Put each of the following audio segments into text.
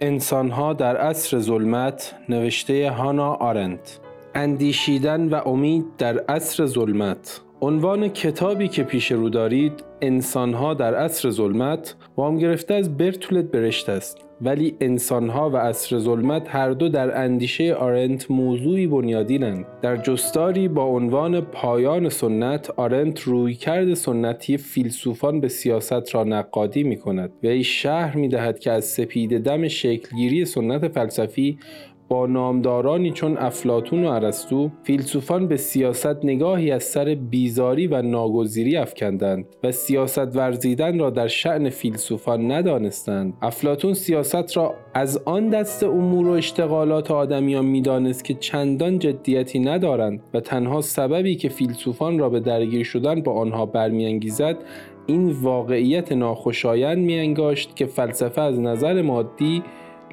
انسانها در عصر ظلمت نوشته هانا آرنت اندیشیدن و امید در عصر ظلمت. عنوان کتابی که پیش رو دارید انسانها در عصر ظلمت وام گرفته از برتولت برشت است. ولی انسانها و عصر ظلمت هر دو در اندیشه آرنت موضوعی بنیادینند. در جستاری با عنوان پایان سنت آرنت روی کرد سنتی فیلسوفان به سیاست را نقادی می کند و ای شهر می دهد که از سپید دم شکلگیری سنت فلسفی با نامدارانی چون افلاتون و ارسطو فیلسوفان به سیاست نگاهی از سر بیزاری و ناگزیری افکندند و سیاست ورزیدن را در شعن فیلسوفان ندانستند. افلاتون سیاست را از آن دست امور و اشتغالات آدمیان می‌دانست که چندان جدیتی ندارند و تنها سببی که فیلسوفان را به درگیر شدن با آنها برمیانگیزد این واقعیت ناخوشایند میانگاشت که فلسفه از نظر مادی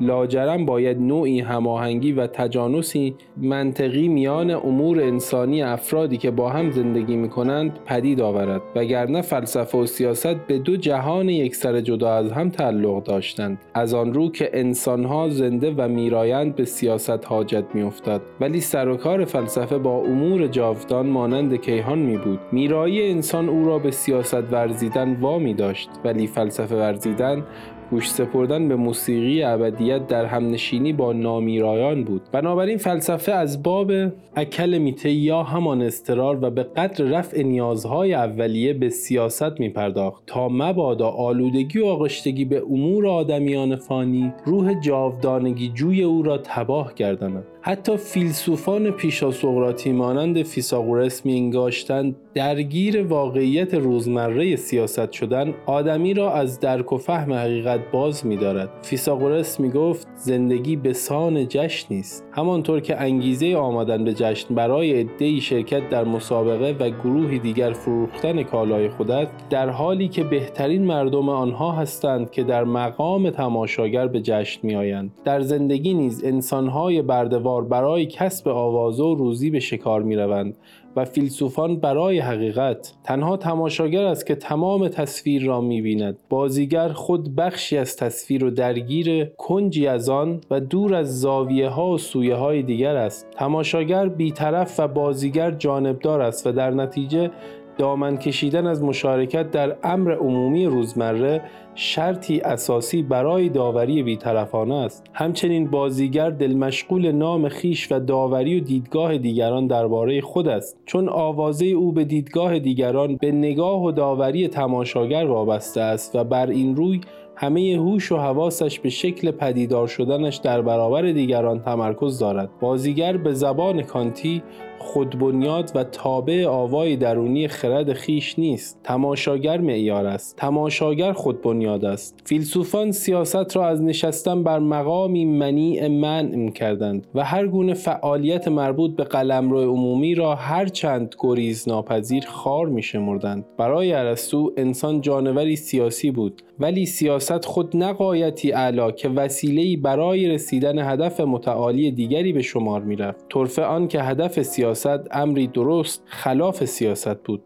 لاجرم باید نوعی هماهنگی و تجانسی منطقی میان امور انسانی افرادی که با هم زندگی می کنند پدید آورد وگرنه فلسفه و سیاست به دو جهان یکسر جدا از هم تعلق داشتند. از آن رو که انسانها زنده و میرایند به سیاست حاجت میافتاد. ولی سر و کار فلسفه با امور جاودان مانند کیهان می بود میرایی انسان او را به سیاست ورزیدن وامی داشت. ولی فلسفه ورزیدن گوش سپردن به موسیقی ابدیت در همنشینی با نامیرایان بود. بنابراین فلسفه از باب اکل میته یا همان اضطرار و به قدر رفع نیازهای اولیه به سیاست می پرداخت تا مبادا آلودگی و آغشتگی به امور آدمیان فانی روح جاودانگی جوی او را تباه گرداند. حتی فیلسوفان پیشا سقراطی مانند فیثاغورس انگاشتند درگیر واقعیت روزمره سیاست شدن آدمی را از درک و فهم حقیقت باز می‌دارد. فیثاغورس می‌گفت زندگی به سان جشنی است همانطور که انگیزه آمدن به جشن برای عدهای شرکت در مسابقه و گروهی دیگر فروختن کالای خود است در حالی که بهترین مردم آنها هستند که در مقام تماشاگر به جشن میآیند. در زندگی نیز انسانهای بردهوار برای کسب آوازه و روزی به شکار می روند و فیلسوفان برای حقیقت تنها تماشاگر است که تمام تصویر را می بیند بازیگر خود بخشی از تصویر و درگیر کنجی از آن و دور از زاویه ها و سویه های دیگر است. تماشاگر بیطرف و بازیگر جانبدار است و در نتیجه دامن کشیدن از مشارکت در امر عمومی روزمره شرطی اساسی برای داوری بیطرفانه است. همچنین بازیگر دلمشغول نام خیش و داوری و دیدگاه دیگران درباره خود است. چون آوازه او به دیدگاه دیگران به نگاه و داوری تماشاگر وابسته است و بر این روی همه هوش و حواسش به شکل پدیدار شدنش در برابر دیگران تمرکز دارد. بازیگر به زبان کانتی خودبنیاد و تابع آوای درونی خرد خیش نیست. تماشاگر معیار است. تماشاگر خودبنیاد است. فیلسوفان سیاست را از نشستن بر مقامی منیع منع کردند و هر گونه فعالیت مربوط به قلمرو عمومی را هر چند گریز ناپذیر خار می شمردند برای ارسطو انسان جانوری سیاسی بود ولی سیاست خود نقایتی اعلا که وسیله‌ای برای رسیدن هدف متعالی دیگری به شمار می‌رفت. طرف آن که هدف سیاست امری درست خلاف سیاست بود.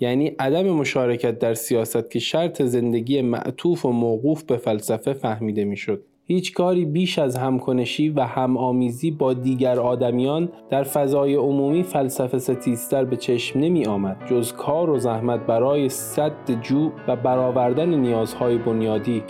یعنی عدم مشارکت در سیاست که شرط زندگی معطوف و موقوف به فلسفه فهمیده می‌شد. هیچ کاری بیش از همکنشی و همآمیزی با دیگر آدمیان در فضای عمومی فلسفه ستیستر به چشم نمی آمد جز کار و زحمت برای صد جو و برآوردن نیازهای بنیادی.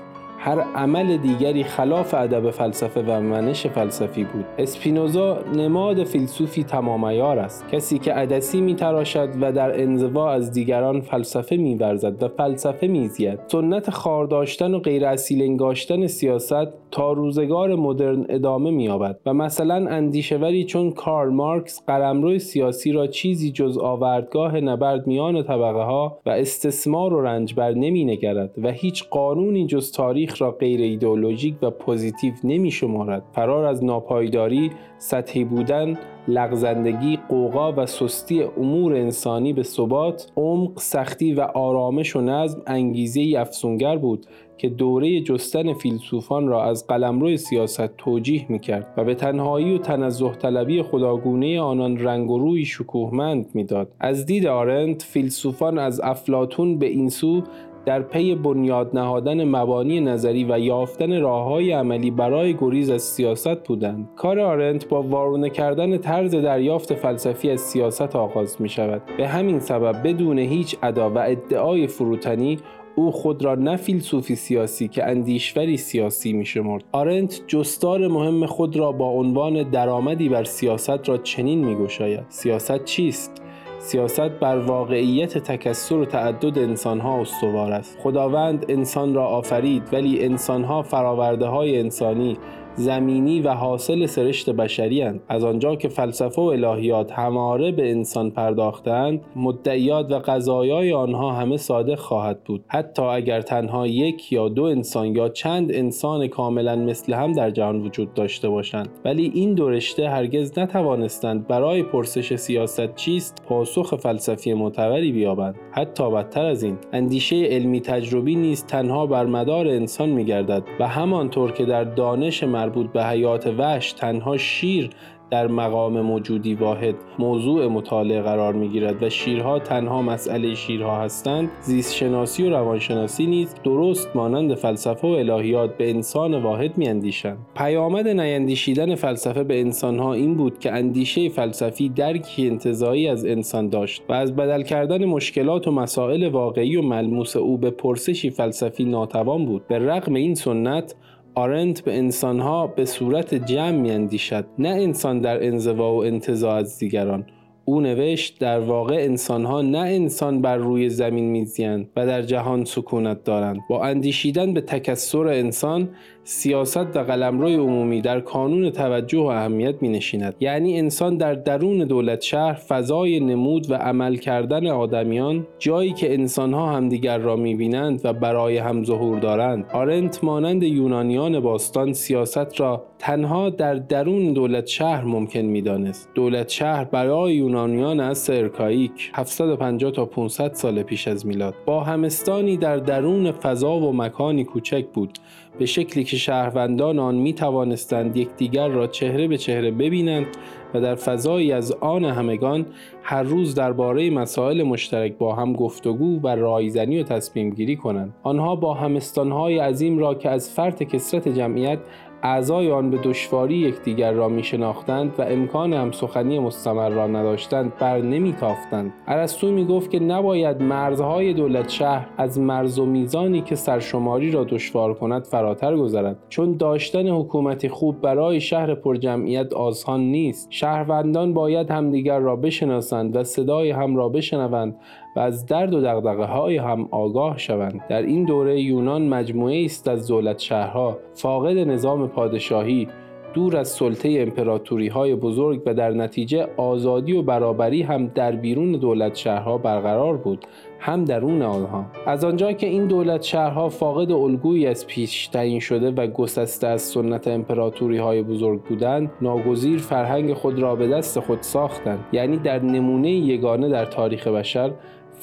هر عمل دیگری خلاف ادب فلسفه و منش فلسفی بود. اسپینوزا نماد فیلسوفی تمامیار است. کسی که عدسی میتراشد و در انزوا از دیگران فلسفه میورزد و فلسفه میزید. سنت خارداشتن و غیر اصیل انگاشتن سیاست تا روزگار مدرن ادامه مییابد و مثلا اندیشوری چون کارل مارکس قلمرو سیاسی را چیزی جز آوردگاه نبرد میان طبقه ها و استثمارگر و رنجبر نمینگرد و هیچ قانونی جز تاریخ را غیر ایدئولوژیک و پوزیتیو نمی شمارد فرار از ناپایداری سطحی بودن لغزندگی غوغا و سستی امور انسانی به ثبات عمق سختی و آرامش و نظم انگیزه ای افسونگر بود که دوره جستن فیلسوفان را از قلمرو سیاست توجیه می کرد و به تنهایی و تنزه طلبی خداگونه آنان رنگ و روی شکوهمند می‌داد. از دید آرنت فیلسوفان از افلاتون به این سو در پی بنیاد نهادن مبانی نظری و یافتن راههای عملی برای گریز از سیاست بودند کار آرنت با وارونه کردن طرز دریافت فلسفی از سیاست آغاز می شود به همین سبب بدون هیچ ادا و ادعای فروتنی او خود را نه فیلسوفی سیاسی که اندیشوری سیاسی می شمرد. آرنت جستار مهم خود را با عنوان درآمدی بر سیاست را چنین می گوشاید. سیاست چیست؟ سیاست بر واقعیت تکسر و تعدد انسانها استوار است. خداوند انسان را آفرید ولی انسانها فراورده های انسانی زمینی و حاصل سرشت بشری هند. از آنجا که فلسفه و الهیات هماره به انسان پرداختند مدعیات و قضایای آنها همه صادق خواهد بود. حتی اگر تنها یک یا دو انسان یا چند انسان کاملا مثل هم در جهان وجود داشته باشند. ولی این دو رشته هرگز نتوانستند برای پرسش سیاست چیست پاسخ فلسفی معتبری بیابند. حتی بدتر از این اندیشه علمی تجربی نیز تنها بر مدار انسان میگردد و همانطور که در دانش مربوط به حیات وحش تنها شیر در مقام موجودی واحد موضوع مطالعه قرار می گیرد و شیرها تنها مسئله شیرها هستند زیست شناسی و روانشناسی نیز درست مانند فلسفه و الهیات به انسان واحد می اندیشند پیامد نیندیشیدن فلسفه به انسانها این بود که اندیشه فلسفی درکی انتظایی از انسان داشت و از بدل کردن مشکلات و مسائل واقعی و ملموس او به پرسشی فلسفی ناتوان بود. به رغم این سنت آرنت به انسانها به صورت جمع میاندیشد نه انسان در انزوا و انتظاع از دیگران. او نوشت در واقع انسانها نه انسان بر روی زمین میزیند و در جهان سکونت دارند. با اندیشیدن به تکسر انسان سیاست و قلمروی عمومی در کانون توجه و اهمیت می نشیند یعنی انسان در درون دولت شهر فضای نمود و عمل کردن آدمیان جایی که انسانها همدیگر را می بینند و برای هم ظهور دارند. آرنت مانند یونانیان باستان سیاست را تنها در درون دولت شهر ممکن می دانست. دولت شهر برای یونانیان از سرکاییک 750 تا 500 سال پیش از میلاد. با همستانی در درون فضا و مکانی کوچک بود. به شکلی که شهروندان آن می توانستند یکدیگر را چهره به چهره ببینند و در فضایی از آن همگان هر روز درباره مسائل مشترک با هم گفتگو و رایزنی و تصمیم گیری کنند. آنها با همستانهای عظیم را که از فرط کسرت جمعیت اعضای آن به دشواری یکدیگر را می شناختند و امکان هم سخنی مستمر را نداشتند بر نمی تافتند ارسطو می گفت که نباید مرزهای دولت شهر از مرز و میزانی که سرشماری را دشوار کند فراتر گذرد. چون داشتن حکومتی خوب برای شهر پرجمعیت آسان نیست شهروندان باید همدیگر را بشناسند و صدای هم را بشنوند و از درد و دغدغه های هم آگاه شوند. در این دوره یونان مجموعه است از دولت شهرها فاقد نظام پادشاهی دور از سلطه امپراتوری های بزرگ و در نتیجه آزادی و برابری هم در بیرون دولت شهرها برقرار بود هم درون آنها. از آنجا که این دولت شهرها فاقد الگویی از پیش تعیین شده و گسسته از سنت امپراتوری های بزرگ بودند ناگزیر فرهنگ خود را به دست خود ساختند. یعنی در نمونه یگانه در تاریخ بشر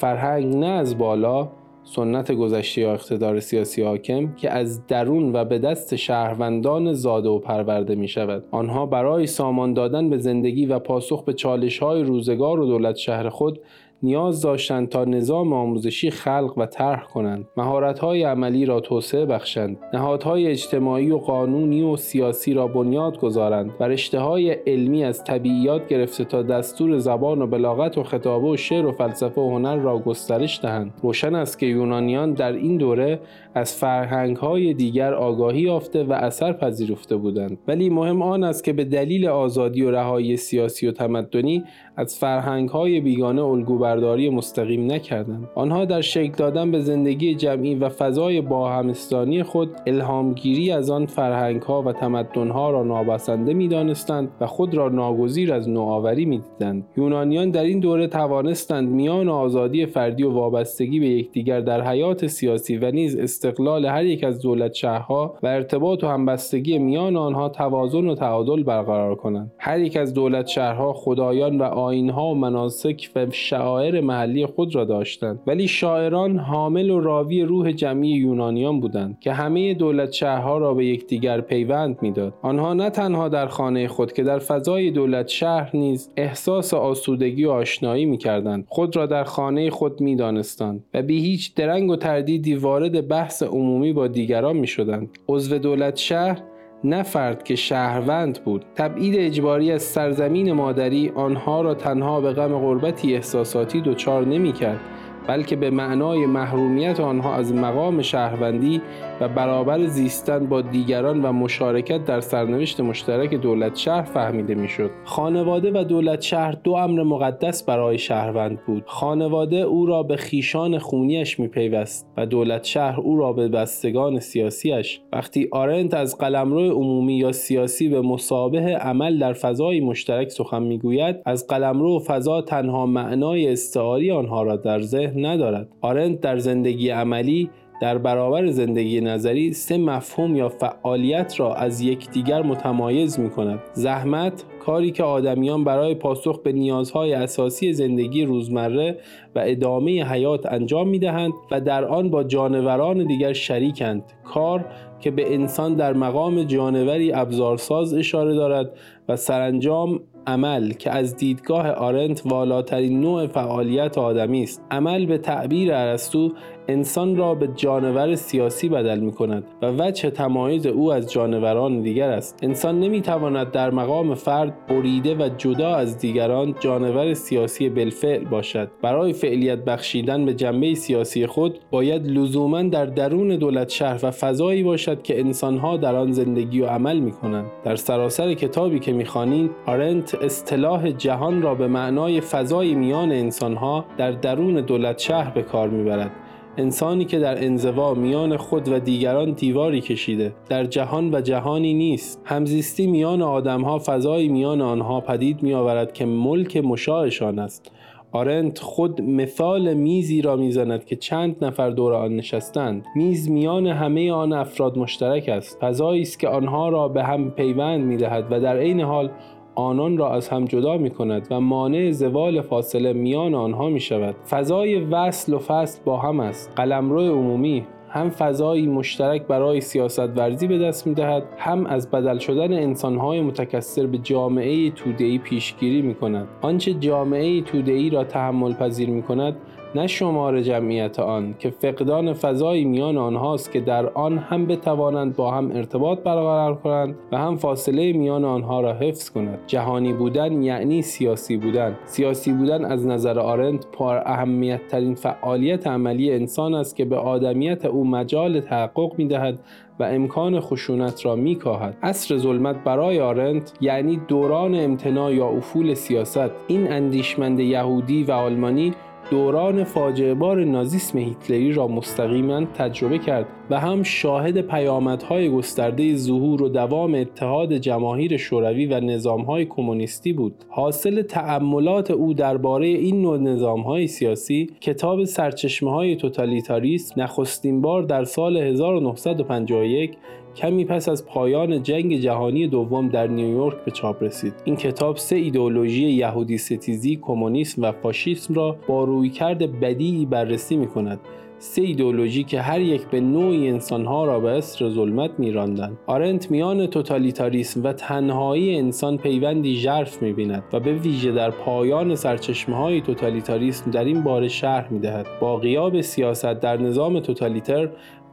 فرهنگ نه از بالا سنت گذشته یا اقتدار سیاسی حاکم که از درون و به دست شهروندان زاده و پرورده می شود آنها برای سامان دادن به زندگی و پاسخ به چالش های روزگار و دولت شهر خود نیاز داشتند تا نظام آموزشی خلق و طرح کنند. مهارت‌های عملی را توسعه بخشند. نهادهای اجتماعی و قانونی و سیاسی را بنیاد گذارند و های علمی از طبیعیات گرفته تا دستور زبان و بلاغت و خطابه و شعر و فلسفه و هنر را گسترش دهند. روشن است که یونانیان در این دوره از فرهنگ‌های دیگر آگاهی یافته و اثر پذیرفته بودند. ولی مهم آن است که به دلیل آزادی و رهایی سیاسی و تمدنی از فرهنگ‌های بیگانه الگو برداری مستقیم نکردند. آنها در شکل دادن به زندگی جمعی و فضای با همستانی خود الهامگیری از آن فرهنگها و تمدنها را نابسنده می‌دانستند و خود را ناگزیر از نوآوری می‌دیدند. یونانیان در این دوره توانستند میان آزادی فردی و وابستگی به یکدیگر در حیات سیاسی و نیز استقلال هر یک از دولت شهرها و ارتباط و همبستگی میان آنها توازن و تعادل برقرار کنند. هر یک از دولت شهرها خدایان و آینها و مناسک و شعائر شاعر محلی خود را داشتند. ولی شاعران حامل و راوی روح جمعی یونانیان بودند که همه دولت شهرها را به یکدیگر پیوند می‌داد. آنها نه تنها در خانه خود که در فضای دولت شهر نیز احساس آسودگی و آشنایی می‌کردند خود را در خانه خود می‌دانستند و بی هیچ درنگ و تردیدی وارد بحث عمومی با دیگران می‌شدند. عضو دولت شهر نه فرد که شهروند بود. تبعید اجباری از سرزمین مادری آنها را تنها به غم غربتی احساساتی دچار نمی‌کرد بلکه به معنای محرومیت آنها از مقام شهروندی و برابر زیستن با دیگران و مشارکت در سرنوشت مشترک دولت شهر فهمیده می‌شد. خانواده و دولت شهر دو امر مقدس برای شهروند بود. خانواده او را به خیشان خونیش میپیوست و دولت شهر او را به بستگان سیاسیش. وقتی آرنت از قلمرو عمومی یا سیاسی به مسابه عمل در فضای مشترک سخن می‌گوید از قلمرو فضا تنها معنای استعاری آنها را در ذهن ندارد. آرنت در زندگی عملی در برابر زندگی نظری سه مفهوم یا فعالیت را از یکدیگر متمایز می کند. زحمت کاری که آدمیان برای پاسخ به نیازهای اساسی زندگی روزمره و ادامه حیات انجام می دهند و در آن با جانوران دیگر شریکند. کار که به انسان در مقام جانوری ابزارساز اشاره دارد و سرانجام عمل که از دیدگاه آرنت والاترین نوع فعالیت آدمی است عمل به تعبیر ارسطو انسان را به جانور سیاسی بدل می کند و وجه تمایز او از جانوران دیگر است. انسان نمی تواند در مقام فرد بریده و جدا از دیگران جانور سیاسی بالفعل باشد. برای فعلیت بخشیدن به جنبه سیاسی خود باید لزوما در درون دولت شهر و فضایی باشد که انسانها در آن زندگی و عمل می کنند در سراسر کتابی که می‌خوانید آرنت اصطلاح جهان را به معنای فضای میان انسانها در درون دولت شهر به کار می‌برد. انسانی که در انزوا میان خود و دیگران دیواری کشیده در جهان و جهانی نیست. همزیستی میان آدمها فضای میان آنها پدید میآورد که ملک مشاهشان است. آرنت خود مثال میزی را می‌زند که چند نفر دور آن نشستند. میز میان همه آن افراد مشترک است. فضایی است که آنها را به هم پیوند می‌دهد و در عین حال آنان را از هم جدا می کند و مانع زوال فاصله میان آنها می شود فضای وصل و فصل با هم است. قلمرو عمومی هم فضایی مشترک برای سیاست ورزی به دست می دهد هم از بدل شدن انسانهای متکثر به جامعه تودهی پیشگیری می کند آنچه جامعه تودهی را تحمل پذیر می کند نه شمار جمعیت آن که فقدان فضای میان آنهاست که در آن هم بتوانند با هم ارتباط برقرار کنند و هم فاصله میان آنها را حفظ کند جهانی بودن یعنی سیاسی بودن. سیاسی بودن از نظر آرند پر اهمیت ترین فعالیت عملی انسان است که به آدمیت او مجال تحقق می دهد و امکان خشونت را می کاهد. اصر ظلمت برای آرنت یعنی دوران امتناع یا افول سیاست. این اندیشمند یهودی و آلمانی دوران فاجعه بار نازیسم هیتلری را مستقیما تجربه کرد و هم شاهد پیامدهای گسترده ظهور و دوام اتحاد جماهیر شوروی و نظامهای کمونیستی بود. حاصل تأملات او درباره این نوع نظامهای سیاسی کتاب سرچشمه های توتالیتاریسم نخستین بار در سال 1951 کمی پس از پایان جنگ جهانی دوم در نیویورک به چاپ رسید. این کتاب سه ایدئولوژی یهودی ستیزی کمونیسم و فاشیسم را با رویکرد بدیعی بررسی می کند سه ایدئولوژی که هر یک به نوعی انسانها را به اسر ظلمت میراندند. آرنت میان توتالیتاریسم و تنهایی انسان پیوندی ژرف می‌بیند و به ویژه در پایان سرچشمه های توتالیتاریسم در این باره شرح می‌دهد. با غیاب سیاست در نظام توتالیتر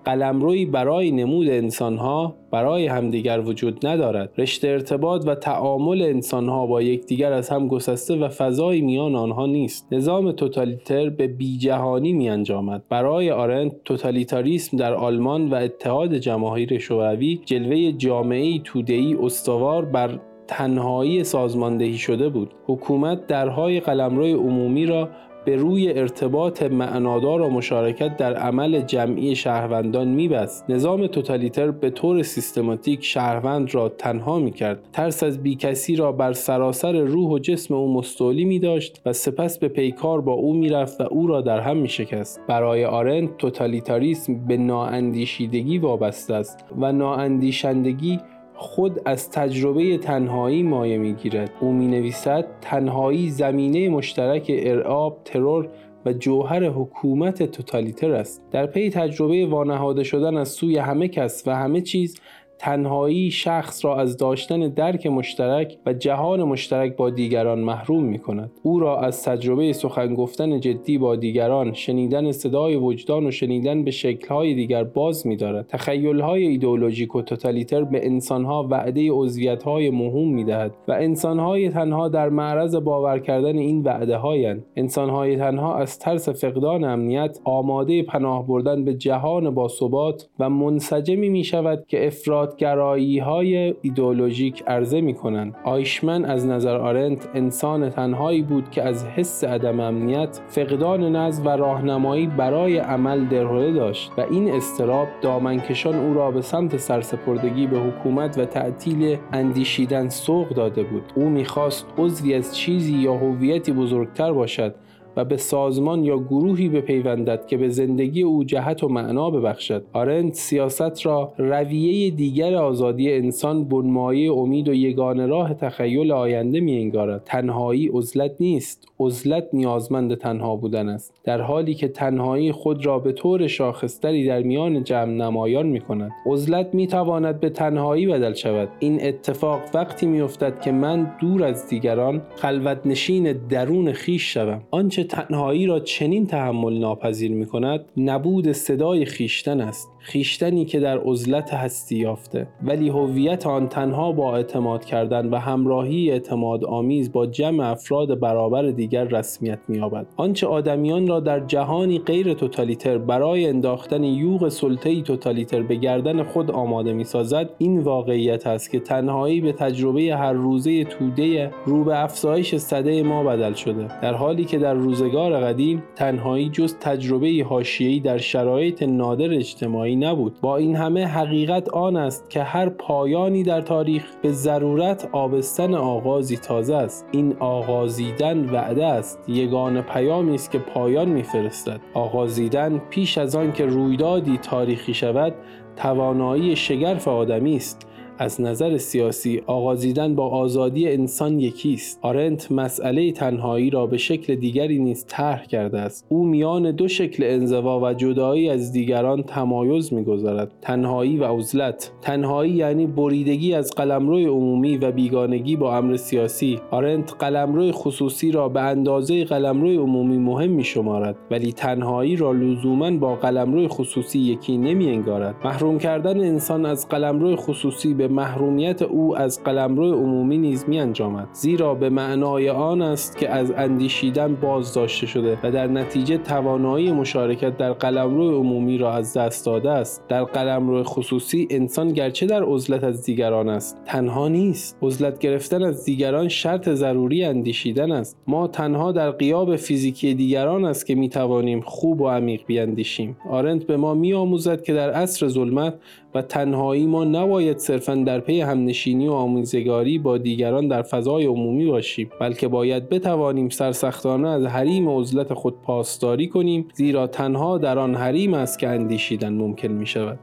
قلمروی برای نمود انسانها برای همدیگر وجود ندارد. رشته ارتباط و تعامل انسانها با یکدیگر از هم گسسته و فضای میان آنها نیست. نظام توتالیتر به بیجهانی می انجامد برای آرنت توتالیتاریسم در آلمان و اتحاد جماهیر شوروی جلوه جامعه توده‌ای استوار بر تنهایی سازماندهی شده بود. حکومت درهای قلمروی عمومی را به روی ارتباط معنادار و مشارکت در عمل جمعی شهروندان میبست. نظام توتالیتر به طور سیستماتیک شهروند را تنها می‌کرد. ترس از بیکسی را بر سراسر روح و جسم او مستولی می داشت و سپس به پیکار با او می‌رفت و او را در هم می شکست برای آرند توتالیتاریسم به نااندیشیدگی وابسته است و نااندیشندگی خود از تجربه تنهایی مایه می‌گیرد. او می نویسد تنهایی زمینه مشترک ارعاب ترور و جوهر حکومت توتالیتر است. در پی تجربه وانهاده شدن از سوی همه کس و همه چیز تنهایی شخص را از داشتن درک مشترک و جهان مشترک با دیگران محروم می کند. او را از تجربه سخن گفتن جدی با دیگران، شنیدن صدای وجدان و شنیدن به شکلهای دیگر باز می دارد. تخیلهای ایدئولوژیک و توتالیتر به انسانها وعده عضویتهای مهم می دهد و انسانهای تنها در معرض باور کردن این وعده هایند. انسانهای تنها از ترس فقدان امنیت آماده پناه بردن به جهان باثبات و منسجمی می شود که افراد گرایی های ایدئولوژیک عرضه می کنند. آیشمن از نظر آرنت انسان تنهایی بود که از حس عدم امنیت فقدان نظم و راهنمایی برای عمل درهوله داشت و این استراب دامنکشان او را به سمت سرسپردگی به حکومت و تعطیل اندیشیدن سوق داده بود او می‌خواست عضوی از چیزی یا هویتی بزرگتر باشد و به سازمان یا گروهی بپیوندد که به زندگی او جهت و معنا ببخشد. آرنت سیاست را رویه دیگر آزادی انسان بنمایه امید و یگان راه تخیل آینده می انگارد تنهایی عزلت نیست. عزلت نیازمند تنها بودن است. در حالی که تنهایی خود را به طور شاخصتری در میان جمع نمایان می کند عزلت می تواند به تنهایی بدل شود. این اتفاق وقتی می افتد که من دور از دیگران خلوت نشین درون خیش شوم. آنچه تنهایی را چنین تحمل ناپذیر می کند نبود صدای خیشتن است خیشتنی که در عزلت هستی یافته. ولی هویت آن تنها با اعتماد کردن و همراهی اعتماد آمیز با جمع افراد برابر دیگر رسمیت می‌یابد. آنچه آدمیان را در جهانی غیر توتالیتر برای انداختن یوغ سلطه‌ای توتالیتر به گردن خود آماده می‌سازد این واقعیت است که تنهایی به تجربه هر روزه توده رو به افزایش صده ما بدل شده. در حالی که در روزگار قدیم تنهایی جز تجربه حاشیه‌ای در شرایط نادر اجتماعی نبود. با این همه حقیقت آن است که هر پایانی در تاریخ به ضرورت آبستن آغازی تازه است. این آغازیدن وعده است. یگان پیامی است که پایان میفرستد. آغازیدن پیش از آن که رویدادی تاریخی شود توانایی شگرف آدمی است. از نظر سیاسی آغازیدن با آزادی انسان یکیست. آرنت مسئله تنهایی را به شکل دیگری نیز طرح کرده است. او میان دو شکل انزوا و جدایی از دیگران تمایز می‌گذارد. تنهایی و عزلت. تنهایی یعنی بریدگی از قلمروی عمومی و بیگانگی با امر سیاسی. آرنت قلمرو خصوصی را به اندازه قلمروی عمومی مهم می شمارد ولی تنهایی را لزوما با قلمرو خصوصی یکی نمی انگارد محروم کردن انسان از قلمرو خصوصی به محرومیت او از قلمرو عمومی نیز می انجامد زیرا به معنای آن است که از اندیشیدن باز داشته شده و در نتیجه توانایی مشارکت در قلمرو عمومی را از دست داده است. در قلمرو خصوصی انسان گرچه در عزلت از دیگران است تنها نیست. عزلت گرفتن از دیگران شرط ضروری اندیشیدن است. ما تنها در قیاب فیزیکی دیگران است که می توانیم خوب و عمیق بیاندیشیم. آرنت به ما می آموزد که در عصر ظلمت تنهایی ما نباید صرفا در پی همنشینی و آموزگاری با دیگران در فضای عمومی باشیم بلکه باید بتوانیم سرسختانه از حریم عزلت خود پاسداری کنیم زیرا تنها در آن حریم است که اندیشیدن ممکن می شود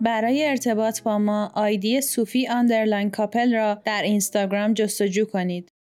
برای ارتباط با ما آیدی صوفی underline کاپل را در اینستاگرام جستجو کنید.